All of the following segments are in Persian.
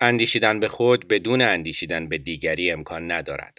اندیشیدن به خود بدون اندیشیدن به دیگری امکان ندارد.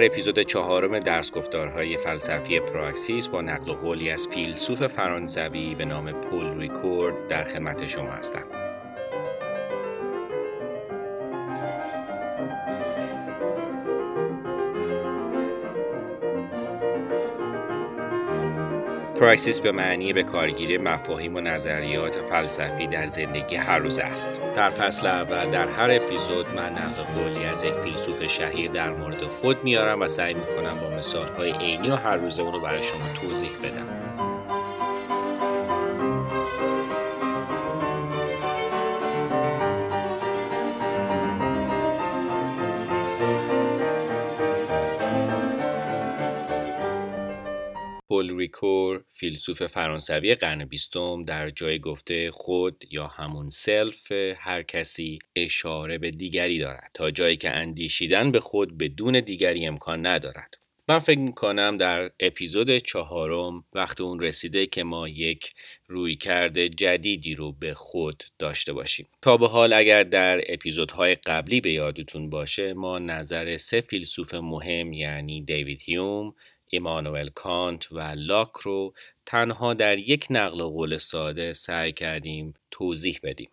در اپیزود چهارم درس گفتارهای فلسفی پراکسیس با نقل قولی از فیلسوف فرانسوی به نام پل ریکور در خدمت شما هستم. پراکسیس به معنی به کارگیری مفاهیم و نظریات فلسفی در زندگی هرروزه است. در فصل اول در هر اپیزود من نقل قولی از یک فیلسوف شهیر در مورد خود میارم و سعی می‌کنم با مثالهای عینی و هر روزه اون رو برای شما توضیح بدم. پل ریکور فیلسوف فرانسوی قرن بیستم در جایی گفته خود یا همون self هر کسی اشاره به دیگری دارد تا جایی که اندیشیدن به خود بدون دیگری امکان ندارد. من فکر می‌کنم در اپیزود چهارم وقت اون رسیده که ما یک رویکرد جدیدی رو به خود داشته باشیم. تا به حال اگر در اپیزودهای قبلی به یادتون باشه ما نظر سه فیلسوف مهم یعنی دیوید هیوم ایمانوئل کانت و لاک رو تنها در یک نقل قول ساده سعی کردیم توضیح بدیم.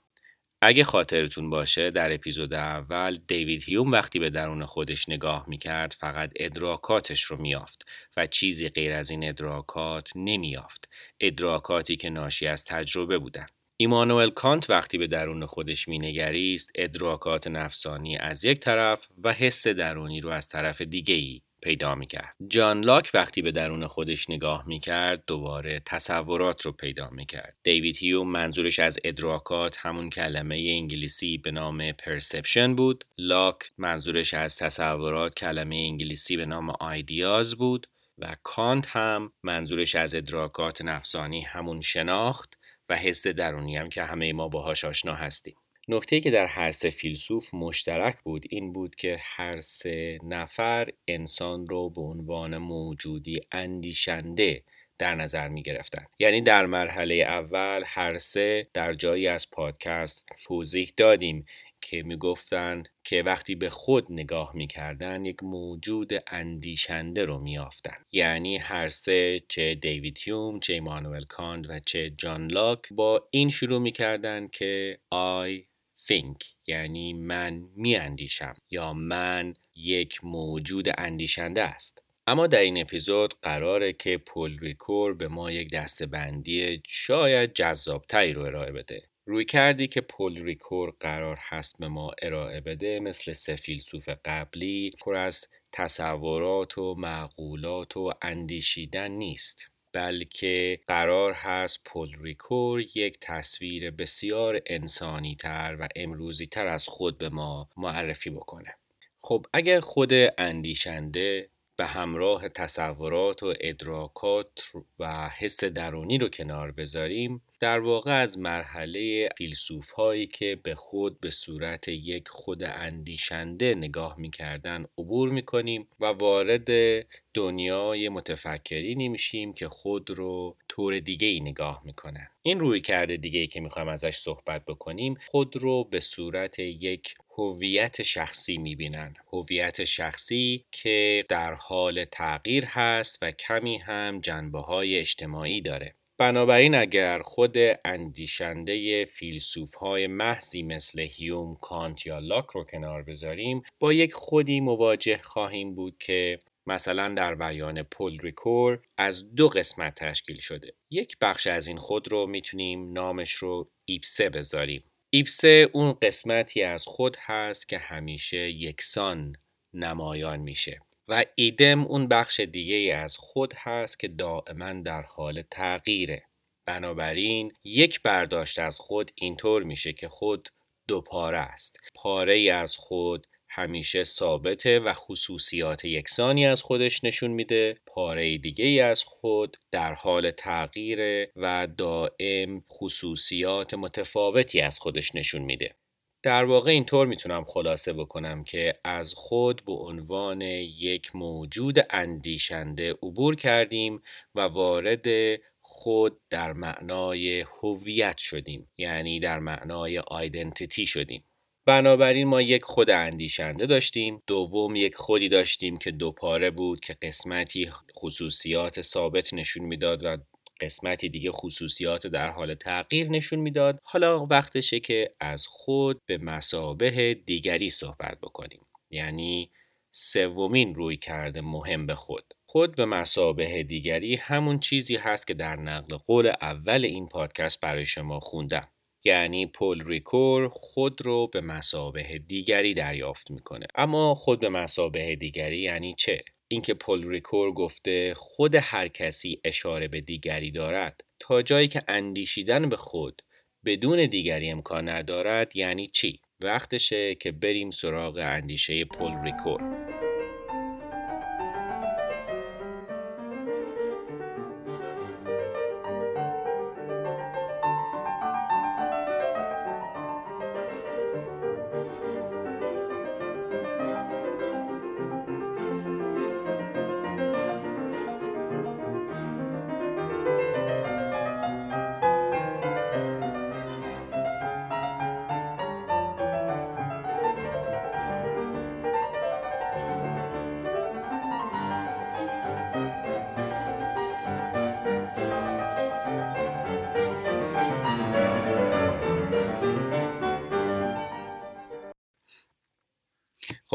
اگه خاطرتون باشه در اپیزود اول دیوید هیوم وقتی به درون خودش نگاه می‌کرد فقط ادراکاتش رو می‌یافت و چیزی غیر از این ادراکات نمی‌یافت ادراکاتی که ناشی از تجربه بودن ایمانوئل کانت وقتی به درون خودش مینگریست ادراکات نفسانی از یک طرف و حس درونی رو از طرف دیگه ای پیدا می‌کرد. جان لاک وقتی به درون خودش نگاه می‌کرد دوباره تصورات رو پیدا می‌کرد. دیوید هیوم منظورش از ادراکات همون کلمه انگلیسی به نام پرسپشن بود. لاک منظورش از تصورات کلمه انگلیسی به نام آیدیاز بود و کانت هم منظورش از ادراکات نفسانی همون شناخت و حس درونی هم که همه ما باهاش آشنا هستیم. نکته که در هر سه فیلسوف مشترک بود این بود که هر سه نفر انسان رو به عنوان موجودی اندیشنده در نظر می گرفتن. یعنی در مرحله اول هر سه در جایی از پادکست توضیح دادیم که می‌گفتند که وقتی به خود نگاه می‌کردن یک موجود اندیشنده رو میافتن یعنی هر سه چه دیوید هیوم چه ایمانوئل کانت و چه جان لاک با این شروع می‌کردن که I think. یعنی من می اندیشم یا من یک موجود اندیشنده است. اما در این اپیزود قراره که پل ریکور به ما یک دسته‌بندی شاید جذابتری رو ارائه بده. روی کردی که پل ریکور قرار هست به ما ارائه بده مثل سه فیلسوف قبلی پر از تصورات و معقولات و اندیشیدن نیست. بلکه قرار هست پل ریکور یک تصویر بسیار انسانی تر و امروزی تر از خود به ما معرفی بکنه. خب اگر خود اندیشنده به همراه تصورات و ادراکات و حس درونی رو کنار بذاریم در واقع از مرحله فیلسوف هایی که به خود به صورت یک خود اندیشنده نگاه می‌کردن عبور می‌کنیم و وارد دنیای متفکرینی میشیم که خود رو طور دیگه ای نگاه می‌کنن این روی کرده دیگه ای که می‌خوایم ازش صحبت بکنیم خود رو به صورت یک هویت شخصی می‌بینن. هویت شخصی که در حال تغییر هست و کمی هم جنبه های اجتماعی داره. بنابراین اگر خود اندیشنده فیلسوف های محضی مثل هیوم، کانت یا لاک رو کنار بذاریم با یک خودی مواجه خواهیم بود که مثلا در بیان پل ریکور از دو قسمت تشکیل شده. یک بخش از این خود رو می‌تونیم نامش رو ایپسه بذاریم. ایپسه اون قسمتی از خود هست که همیشه یکسان نمایان میشه و ایدم اون بخش دیگه از خود هست که دائما در حال تغییره. بنابراین یک برداشت از خود اینطور میشه که خود دو پاره است. پاره از خود همیشه ثابته و خصوصیات یکسانی از خودش نشون میده پاره دیگه ای از خود در حال تغییر و دائم خصوصیات متفاوتی از خودش نشون میده. در واقع اینطور می‌تونم خلاصه بکنم که از خود به عنوان یک موجود اندیشنده عبور کردیم و وارد خود در معنای هویت شدیم یعنی در معنای آیدنتیتی شدیم. بنابراین ما یک خود اندیشنده داشتیم. دوم یک خودی داشتیم که دو پاره بود که قسمتی خصوصیات ثابت نشون می‌داد و قسمتی دیگه خصوصیات در حال تغییر نشون می‌داد. حالا وقتشه که از خود به مسابه دیگری صحبت بکنیم. یعنی سومین روی کرده مهم به خود. خود به مسابه دیگری همون چیزی هست که در نقل قول اول این پادکست برای شما خوندم. یعنی پل ریکور خود رو به مثابه دیگری دریافت می‌کنه. اما خود به مثابه دیگری یعنی چه؟ اینکه پل ریکور گفته خود هر کسی اشاره به دیگری دارد. تا جایی که اندیشیدن به خود بدون دیگری امکان ندارد یعنی چی؟ وقتشه که بریم سراغ اندیشه پل ریکور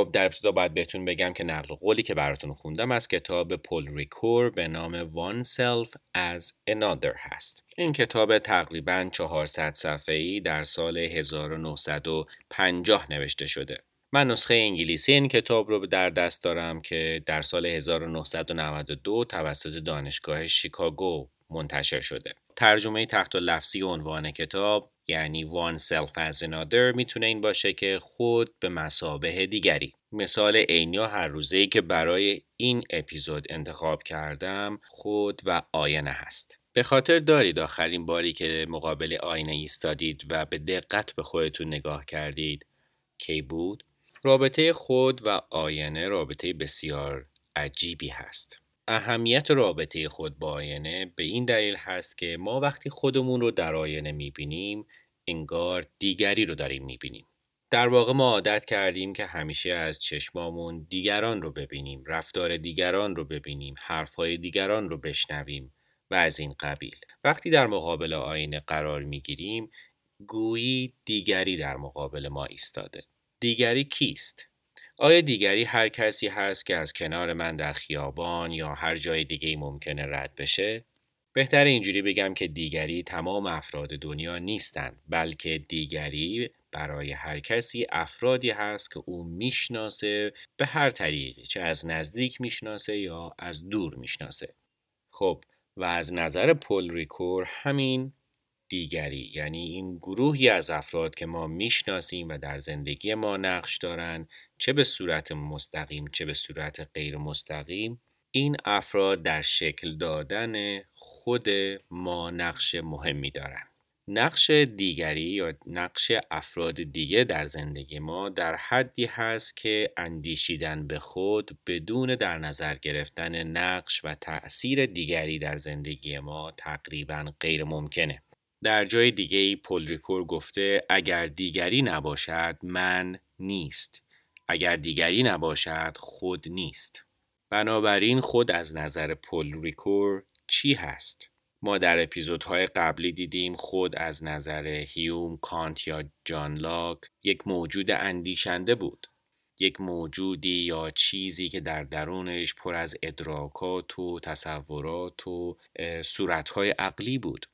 خب در ابتدا باید بهتون بگم که نقل قولی که براتون خوندم از کتاب پل ریکور به نام One Self as Another هست. این کتاب تقریبا 400 صفحه‌ای در سال 1950 نوشته شده. من نسخه انگلیسی این کتاب رو در دست دارم که در سال 1992 توسط دانشگاه شیکاگو منتشر شده. ترجمه تحت لفظی عنوان کتاب یعنی one self as another می‌تونه این باشه که خود به مسابه دیگری. مثال عینی هر روزه ای که برای این اپیزود انتخاب کردم خود و آینه هست. به خاطر دارید آخرین باری که مقابل آینه ایستادید و به دقت به خودتون نگاه کردید کی بود؟ رابطه خود و آینه رابطه بسیار عجیبی هست. اهمیت رابطه خود با آینه به این دلیل هست که ما وقتی خودمون رو در آینه می‌بینیم انگار دیگری رو داریم می‌بینیم. در واقع ما عادت کردیم که همیشه از چشمامون دیگران رو ببینیم رفتار دیگران رو ببینیم حرفهای دیگران رو بشنویم و از این قبیل. وقتی در مقابل آینه قرار می‌گیریم گویی دیگری در مقابل ما ایستاده. دیگری کیست؟ آیا دیگری هر کسی هست که از کنار من در خیابان یا هر جای دیگه ممکنه رد بشه؟ بهتر اینجوری بگم که دیگری تمام افراد دنیا نیستند بلکه دیگری برای هر کسی افرادی هست که او می‌شناسه به هر طریقی چه از نزدیک می‌شناسه یا از دور می‌شناسه. خب و از نظر پل ریکور همین دیگری یعنی این گروهی از افراد که ما می‌شناسیم و در زندگی ما نقش دارن چه به صورت مستقیم چه به صورت غیر مستقیم این افراد در شکل دادن خود ما نقش مهمی دارن. نقش دیگری یا نقش افراد دیگه در زندگی ما در حدی هست که اندیشیدن به خود بدون در نظر گرفتن نقش و تأثیر دیگری در زندگی ما تقریبا غیر ممکنه در جای دیگه ای پولریکور گفته اگر دیگری نباشد من نیست. اگر دیگری نباشد خود نیست. بنابراین خود از نظر پولریکور چی هست؟ ما در اپیزودهای قبلی دیدیم خود از نظر هیوم کانت یا جان لاک یک موجود اندیشنده بود. یک موجودی یا چیزی که در درونش پر از ادراکات و تصورات و صورتهای عقلی بود.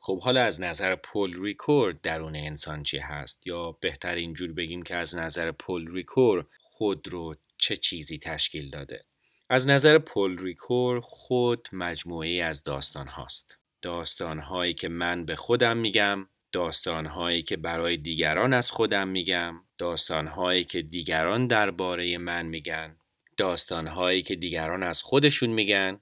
خب حالا از نظر پل ریکور درون انسان چی هست؟ یا بهتر اینجور بگیم که از نظر پل ریکور خود رو چه چیزی تشکیل داده؟ از نظر پل ریکور خود مجموعه‌ای از داستان هاست. داستان هایی که من به خودم میگم، داستان هایی که برای دیگران از خودم میگم، داستان هایی که دیگران درباره من میگن، داستان هایی که دیگران از خودشون میگن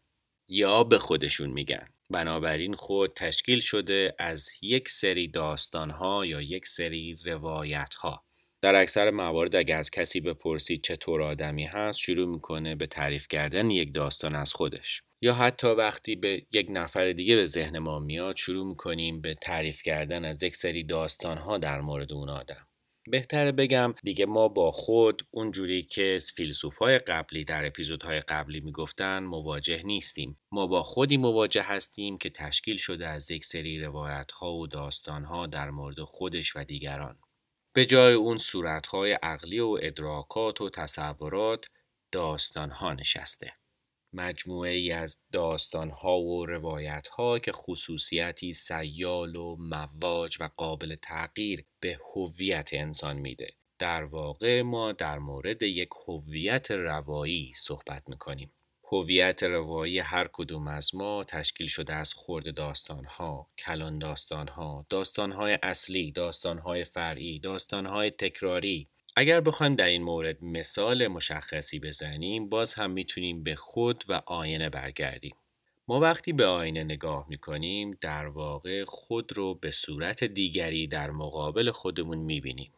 یا به خودشون میگن. بنابراین خود تشکیل شده از یک سری داستان ها یا یک سری روایت ها. در اکثر موارد اگر از کسی بپرسید چطور آدمی هست شروع می‌کنه به تعریف کردن یک داستان از خودش. یا حتی وقتی به یک نفر دیگه به ذهن ما میاد شروع می‌کنیم به تعریف کردن از یک سری داستان ها در مورد اون آدم. بهتره بگم دیگه ما با خود اونجوری که فیلسوفای قبلی در اپیزودهای قبلی می‌گفتن مواجه نیستیم. ما با خودی مواجه هستیم که تشکیل شده از یک سری روایت ها و داستان ها در مورد خودش و دیگران. به جای اون صورتهای عقلی و ادراکات و تصورات داستانها نشسته. مجموعه ای از داستانها و روایتها که خصوصیتی سیال و مواج و قابل تغییر به هویت انسان میده. در واقع ما در مورد یک هویت روایی صحبت می‌کنیم. هویت روایی هر کدوم از ما تشکیل شده از خورد داستانها، کلان داستانها، داستانهای اصلی، داستانهای فرعی، داستانهای تکراری. اگر بخوایم در این مورد مثال مشخصی بزنیم باز هم می‌تونیم به خود و آینه برگردیم. ما وقتی به آینه نگاه می‌کنیم در واقع خود رو به صورت دیگری در مقابل خودمون می‌بینیم.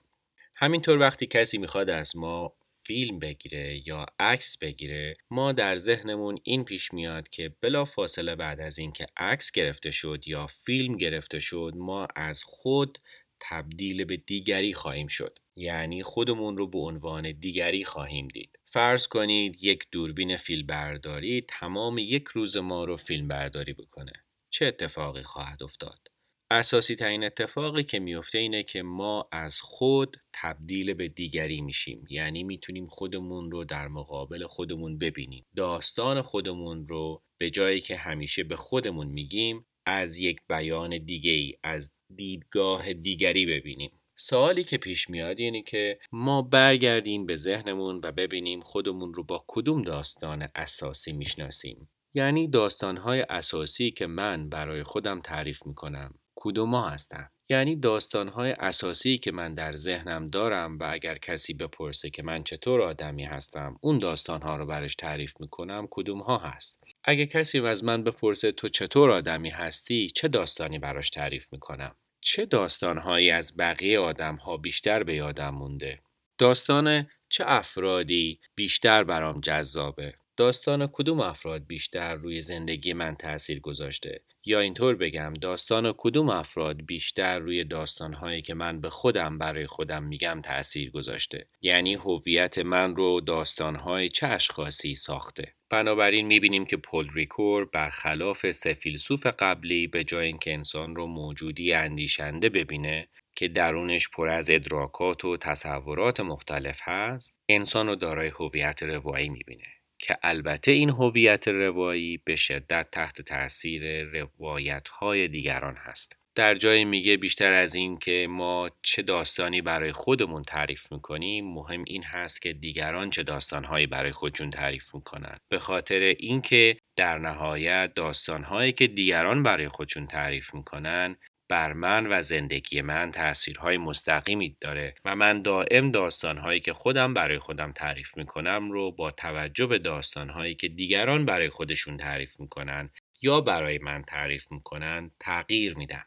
همینطور وقتی کسی می‌خواد از ما فیلم بگیره یا عکس بگیره ما در ذهنمون این پیش میاد که بلا فاصله بعد از اینکه عکس گرفته شد یا فیلم گرفته شد ما از خود تبدیل به دیگری خواهیم شد. یعنی خودمون رو به عنوان دیگری خواهیم دید. فرض کنید یک دوربین فیلم برداری تمام یک روز ما رو فیلم برداری بکنه. چه اتفاقی خواهد افتاد؟ اساسی ترین اتفاقی که میفته اینه که ما از خود تبدیل به دیگری میشیم. یعنی می‌تونیم خودمون رو در مقابل خودمون ببینیم. داستان خودمون رو به جایی که همیشه به خودمون میگیم از یک بیان دیگه ای از دیدگاه دیگری ببینیم. سوالی که پیش میاد اینه که ما برگردیم به ذهنمون و ببینیم خودمون رو با کدوم داستان اساسی می‌شناسیم. یعنی داستانهای اساسی که من برای خودم تعریف می‌کنم. کدوما هستن؟ یعنی داستانهای اساسی که من در ذهنم دارم و اگر کسی بپرسه که من چطور آدمی هستم اون داستانها رو برش تعریف می‌کنم کدوم ها هست؟ اگه کسی از من بپرسه تو چطور آدمی هستی چه داستانی براش تعریف می‌کنم؟ چه داستانهایی از بقیه آدم ها بیشتر به یادم مونده؟ داستان چه افرادی بیشتر برام جذابه؟ داستان کدوم افراد بیشتر روی زندگی من تاثیر گذاشته؟ یا اینطور بگم داستان کدوم افراد بیشتر روی داستانهایی که من به خودم برای خودم میگم تاثیر گذاشته؟ یعنی هویت من رو داستانهای چه اشخاصی ساخته؟ بنابراین می‌بینیم که پل ریکور برخلاف سه فیلسوف قبلی به جای اینکه انسان رو موجودی اندیشنده ببینه که درونش پر از ادراکات و تصورات مختلف هست انسان رو دارای هویت روایی می‌بینه. که البته این هویت روایی به شدت تحت تاثیر روایت های دیگران هست. در جای میگه بیشتر از این که ما چه داستانی برای خودمون تعریف می‌کنیم مهم این هست که دیگران چه داستانهایی برای خودشون تعریف می‌کنن. به خاطر اینکه در نهایت داستانهایی که دیگران برای خودشون تعریف می‌کنن بر من و زندگی من تاثیرهای مستقیمی داره و من دائم داستانهایی که خودم برای خودم تعریف می‌کنم رو با توجه به داستانهایی که دیگران برای خودشون تعریف می‌کنن یا برای من تعریف می‌کنن تغییر میدم.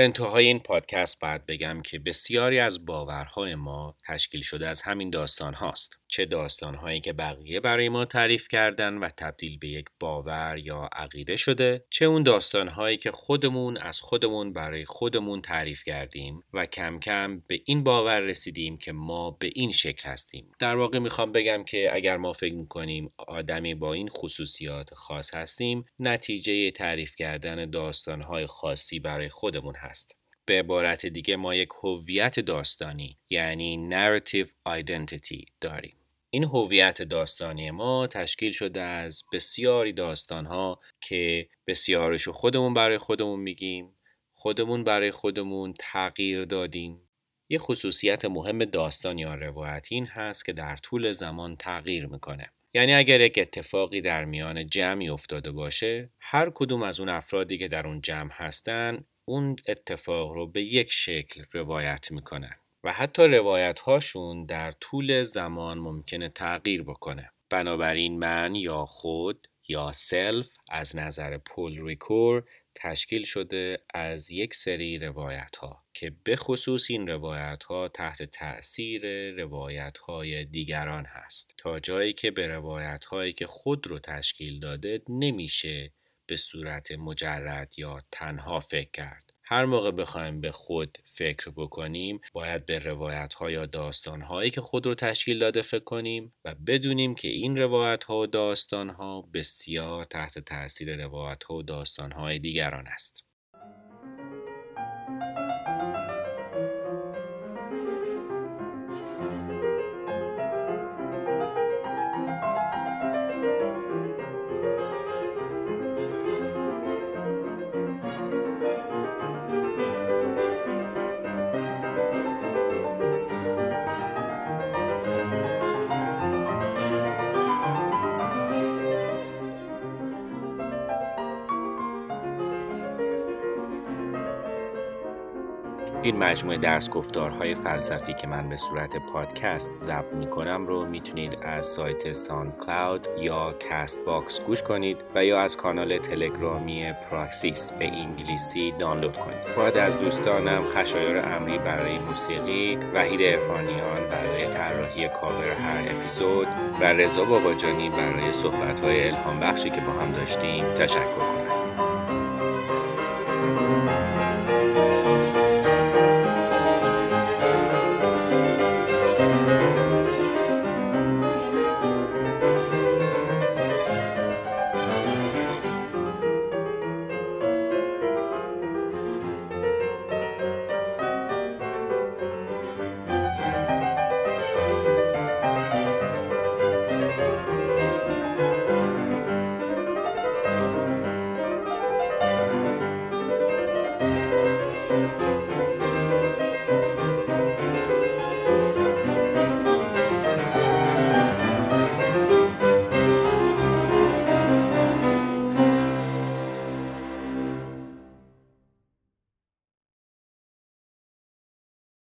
انتهای این پادکست باید بگم که بسیاری از باورهای ما تشکیل شده از همین داستان هاست. چه داستان هایی که بقیه برای ما تعریف کردن و تبدیل به یک باور یا عقیده شده چه اون داستان هایی که خودمون از خودمون برای خودمون تعریف کردیم و کم کم به این باور رسیدیم که ما به این شکل هستیم در واقع می‌خوام بگم که اگر ما فکر می‌کنیم آدمی با این خصوصیات خاص هستیم نتیجه تعریف کردن داستان های خاصی برای خودمون هست به عبارت دیگه ما یک هویت داستانی یعنی narrative identity داریم. این هویت داستانی ما تشکیل شده از بسیاری داستانها که بسیارشو خودمون برای خودمون میگیم خودمون برای خودمون تغییر دادیم. یه خصوصیت مهم داستان یا روایت این هست که در طول زمان تغییر می‌کنه. یعنی اگر یک اتفاقی در میان جمعی افتاده باشه هر کدوم از اون افرادی که در اون جمع هستن اون اتفاق رو به یک شکل روایت می‌کنن و حتی روایت هاشون در طول زمان ممکنه تغییر بکنه. بنابراین من یا خود یا self از نظر پل ریکور تشکیل شده از یک سری روایت ها که به خصوص این روایت ها تحت تأثیر روایت های دیگران هست. تا جایی که به روایت هایی که خود رو تشکیل داده نمیشه به صورت مجرد یا تنها فکر کرد هر موقع بخوایم به خود فکر بکنیم باید به روایت ها یا داستان هایی که خود رو تشکیل داده فکر کنیم و بدونیم که این روایت ها و داستان ها بسیار تحت تاثیر روایت ها و داستان های دیگران است. این مجموعه درس گفتارهای فلسفی که من به صورت پادکست ضبط می کنم رو می‌تونید از سایت ساند کلاود یا کست باکس گوش کنید و یا از کانال تلگرامی پراکسیس به انگلیسی دانلود کنید. باید از دوستانم خشایار امری برای موسیقی، وحید ارفانیان برای طراحی کاور هر اپیزود و رضا باباجانی برای صحبتهای الهام بخشی که با هم داشتیم تشکر کنم.